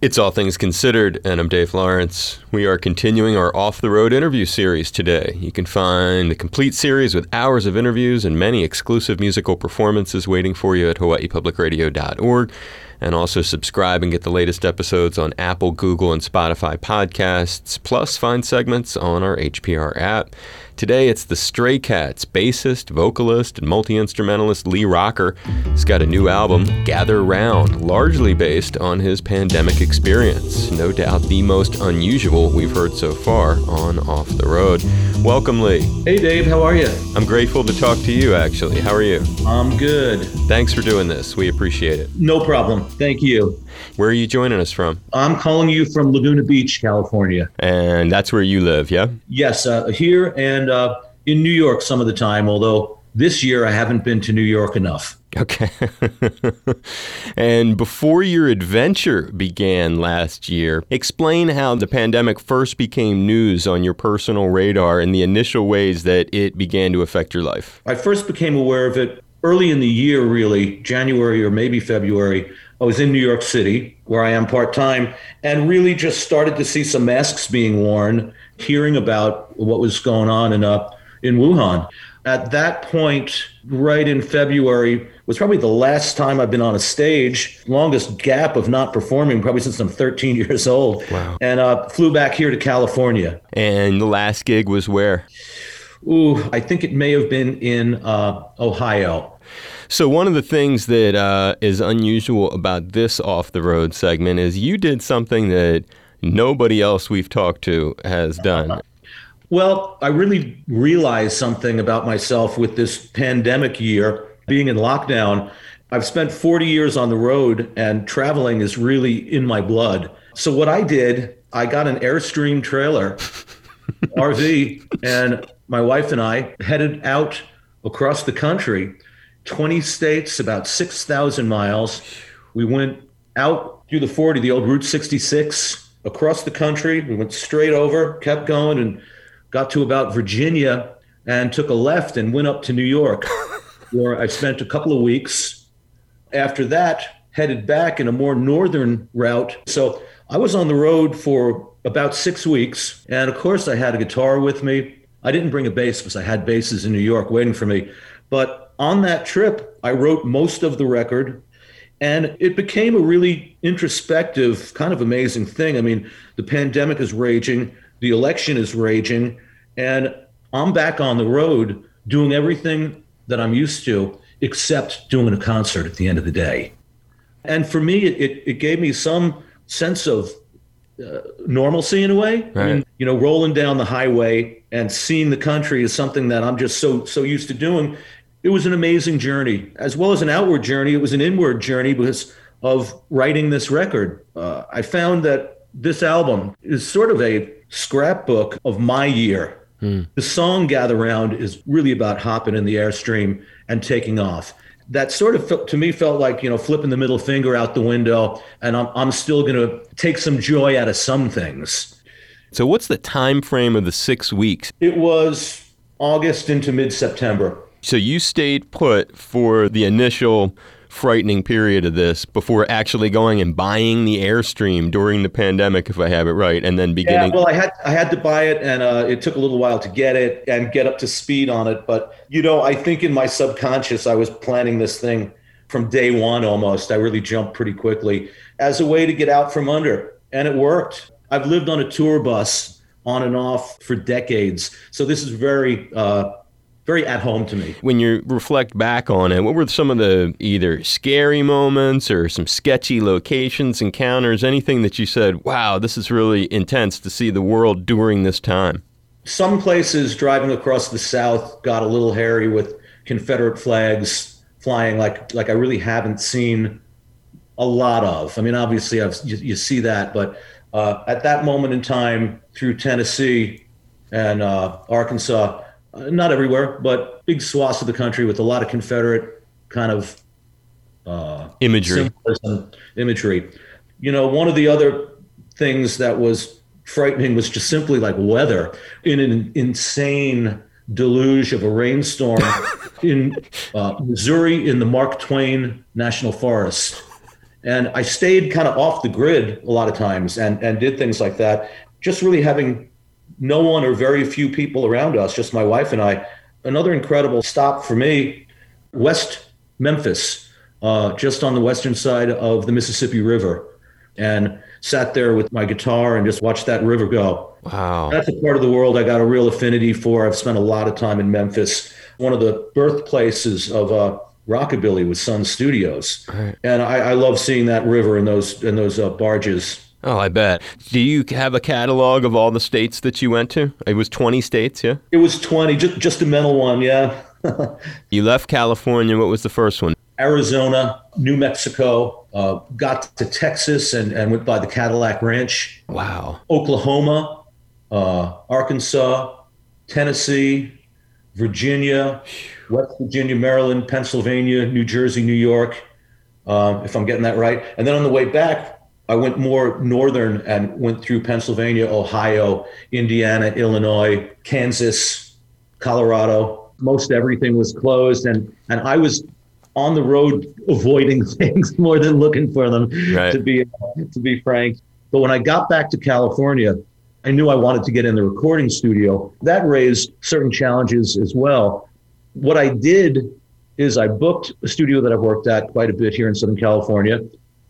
It's All Things Considered, and I'm Dave Lawrence. We are continuing our off the road interview series today. You can find the complete series with hours of interviews and many exclusive musical performances waiting for you at hawaiipublicradio.org. And also subscribe and get the latest episodes on Apple, Google, and Spotify podcasts, plus find segments on our HPR app. Today it's the Stray Cats bassist, vocalist, and multi instrumentalist Lee Rocker. He's got a new album, Gather Round, largely based on his pandemic experience. No doubt the most unusual we've heard so far on Off the Road. Welcome, Lee. Hey, Dave, how are you? I'm grateful to talk to you, actually. How are you? I'm good. Thanks for doing this. We appreciate it. No problem. Thank you. Where are you joining us from? I'm calling you from Laguna Beach, California. And that's where you live, yeah? Yes, uh, here and uh, in New York some of the time, although this year I haven't been to New York enough. Okay. and before your adventure began last year, explain how the pandemic first became news on your personal radar and the initial ways that it began to affect your life. I first became aware of it early in the year, really, January or maybe February. I was in New York City, where I am part time, and really just started to see some masks being worn, hearing about what was going on in uh, in Wuhan. At that point, right in February, was probably the last time I've been on a stage, longest gap of not performing, probably since I'm 13 years old. Wow. And uh, flew back here to California. And the last gig was where? Ooh, I think it may have been in uh, Ohio. So, one of the things that uh, is unusual about this off the road segment is you did something that nobody else we've talked to has done. Well, I really realized something about myself with this pandemic year, being in lockdown. I've spent 40 years on the road and traveling is really in my blood. So, what I did, I got an Airstream trailer, RV, and my wife and I headed out across the country 20 states, about 6,000 miles. We went out through the 40, the old Route 66, across the country. We went straight over, kept going, and got to about Virginia and took a left and went up to New York, where I spent a couple of weeks. After that, headed back in a more northern route. So I was on the road for about six weeks. And of course, I had a guitar with me. I didn't bring a bass because I had basses in New York waiting for me. But on that trip, I wrote most of the record. And it became a really introspective, kind of amazing thing. I mean, the pandemic is raging, the election is raging, and I'm back on the road doing everything that I'm used to, except doing a concert at the end of the day. And for me, it, it gave me some sense of uh, normalcy in a way. Right. I mean, you know, rolling down the highway and seeing the country is something that I'm just so so used to doing. It was an amazing journey, as well as an outward journey. It was an inward journey because of writing this record. Uh, I found that this album is sort of a scrapbook of my year. The song "Gather Round" is really about hopping in the airstream and taking off that sort of felt, to me felt like you know flipping the middle finger out the window and i'm, I'm still going to take some joy out of some things So, what's the time frame of the six weeks? it was august into mid-september So, you stayed put for the initial frightening period of this before actually going and buying the Airstream during the pandemic, if I have it right, and then beginning. yeah well i had i had to buy it and uh, it took a little while to get it and get up to speed on it but you know i think in my subconscious i was planning this thing from day one almost i really jumped pretty quickly as a way to get out from under and it worked i've lived on a tour bus on and off for decades so this is very uh, very at home to me when you reflect back on it, what were some of the either scary moments or some sketchy locations, encounters, anything that you said, wow, this is really intense to see the world during this time? some places driving across the south got a little hairy with confederate flags flying like like i really haven't seen a lot of i mean obviously I've, you, you see that but uh, at that moment in time through tennessee and uh, arkansas uh, not everywhere but big swaths of the country with a lot of confederate kind of uh, Imagery. imagery. You know, one of the other things that was frightening was just simply like weather in an insane deluge of a rainstorm in uh, Missouri in the Mark Twain National Forest. And I stayed kind of off the grid a lot of times and, and did things like that. Just really having no one or very few people around us, just my wife and I. Another incredible stop for me, West Memphis, uh, just on the western side of the Mississippi River. And sat there with my guitar and just watched that river go. Wow. That's a part of the world I got a real affinity for. I've spent a lot of time in Memphis, one of the birthplaces of uh, rockabilly with Sun Studios, Right. and I, I love seeing that river and those and those uh, barges. Oh, I bet. Do you have a catalog of all the states that you went to? It was 20 states, yeah? It was twenty, just just a mental one, yeah. You left California. What was the first one? Arizona, New Mexico, uh, got to Texas and, and went by the Cadillac Ranch. Wow. Oklahoma, uh, Arkansas, Tennessee, Virginia, West Virginia, Maryland, Pennsylvania, New Jersey, New York, um, if I'm getting that right. And then on the way back, I went more northern and went through Pennsylvania, Ohio, Indiana, Illinois, Kansas, Colorado. Most everything was closed, and and I was on the road avoiding things more than looking for them. Right. To be to be frank, but when I got back to California, I knew I wanted to get in the recording studio. That raised certain challenges as well. What I did is I booked a studio that I've worked at quite a bit here in Southern California,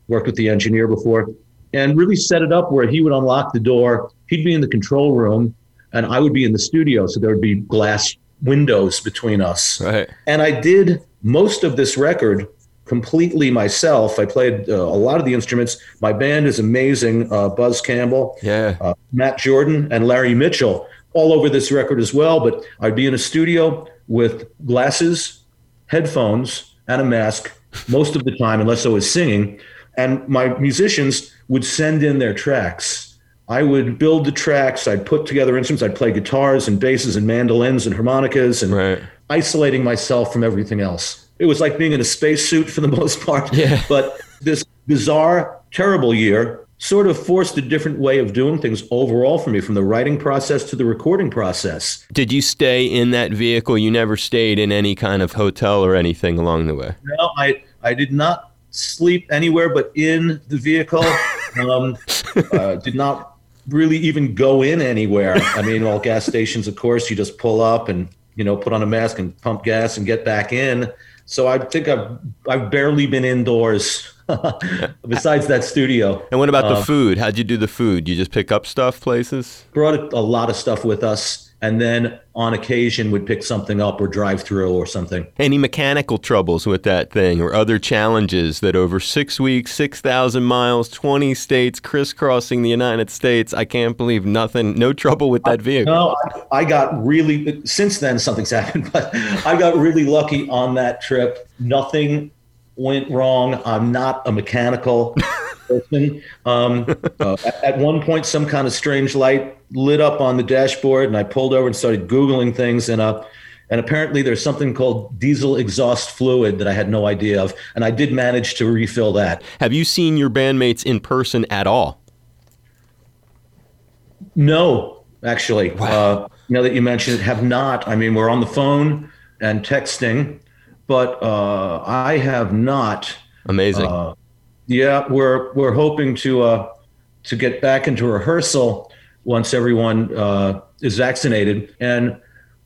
worked with the engineer before, and really set it up where he would unlock the door. He'd be in the control room, and I would be in the studio. So there would be glass windows between us. Right. And I did most of this record completely myself. I played uh, a lot of the instruments. My band is amazing. Uh, Buzz Campbell, Yeah. uh, Matt Jordan, and Larry Mitchell all over this record as well. But I'd be in a studio with glasses, headphones, and a mask most of the time, unless I was singing. And my musicians would send in their tracks. I would build the tracks. I'd put together instruments. I'd play guitars and basses and mandolins and harmonicas and Right. isolating myself from everything else. It was like being in a spacesuit for the most part. Yeah. But this bizarre, terrible year sort of forced a different way of doing things overall for me, from the writing process to the recording process. Did you stay in that vehicle? You never stayed in any kind of hotel or anything along the way. No, I I did not sleep anywhere but in the vehicle. Um, uh, did not really even go in anywhere. I mean, all gas stations, of course, you just pull up and you know put on a mask and pump gas and get back in. So I think I've I've barely been indoors besides that studio. And what about the Um, food? How'd you do the food? You just pick up stuff places? Brought a lot of stuff with us, and then on occasion would pick something up or drive through or something. Any mechanical troubles with that thing or other challenges that over six weeks, 6,000 miles, 20 states, crisscrossing the United States, I can't believe nothing, no trouble with that vehicle. No, I, I got really, since then something's happened, but I got really lucky on that trip. Nothing went wrong. I'm not a mechanical person. Um, uh, at, at one point, some kind of strange light lit up on the dashboard, and I pulled over and started Googling things. And, uh, and apparently, there's something called diesel exhaust fluid that I had no idea of. And I did manage to refill that. Have you seen your bandmates in person at all? No, actually. Uh, now that you mention it, have not. I mean, we're on the phone and texting, but uh, I have not. Amazing. Uh, yeah, we're we're hoping to uh, to get back into rehearsal once everyone uh, is vaccinated, and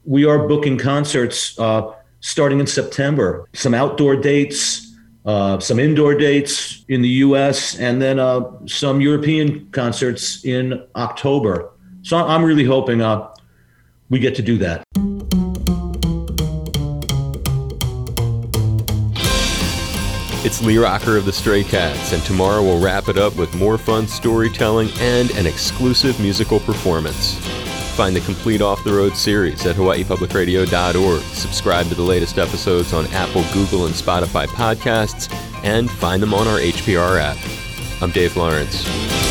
we are booking concerts uh, starting in September. Some outdoor dates, uh, some indoor dates in the U.S., and then uh, some European concerts in October. So I'm really hoping uh, we get to do that. It's Lee Rocker of the Stray Cats, and tomorrow we'll wrap it up with more fun storytelling and an exclusive musical performance. Find the complete Off the Road series at hawaiipublicradio.org. Subscribe to the latest episodes on Apple, Google, and Spotify podcasts, and find them on our HPR app. I'm Dave Lawrence.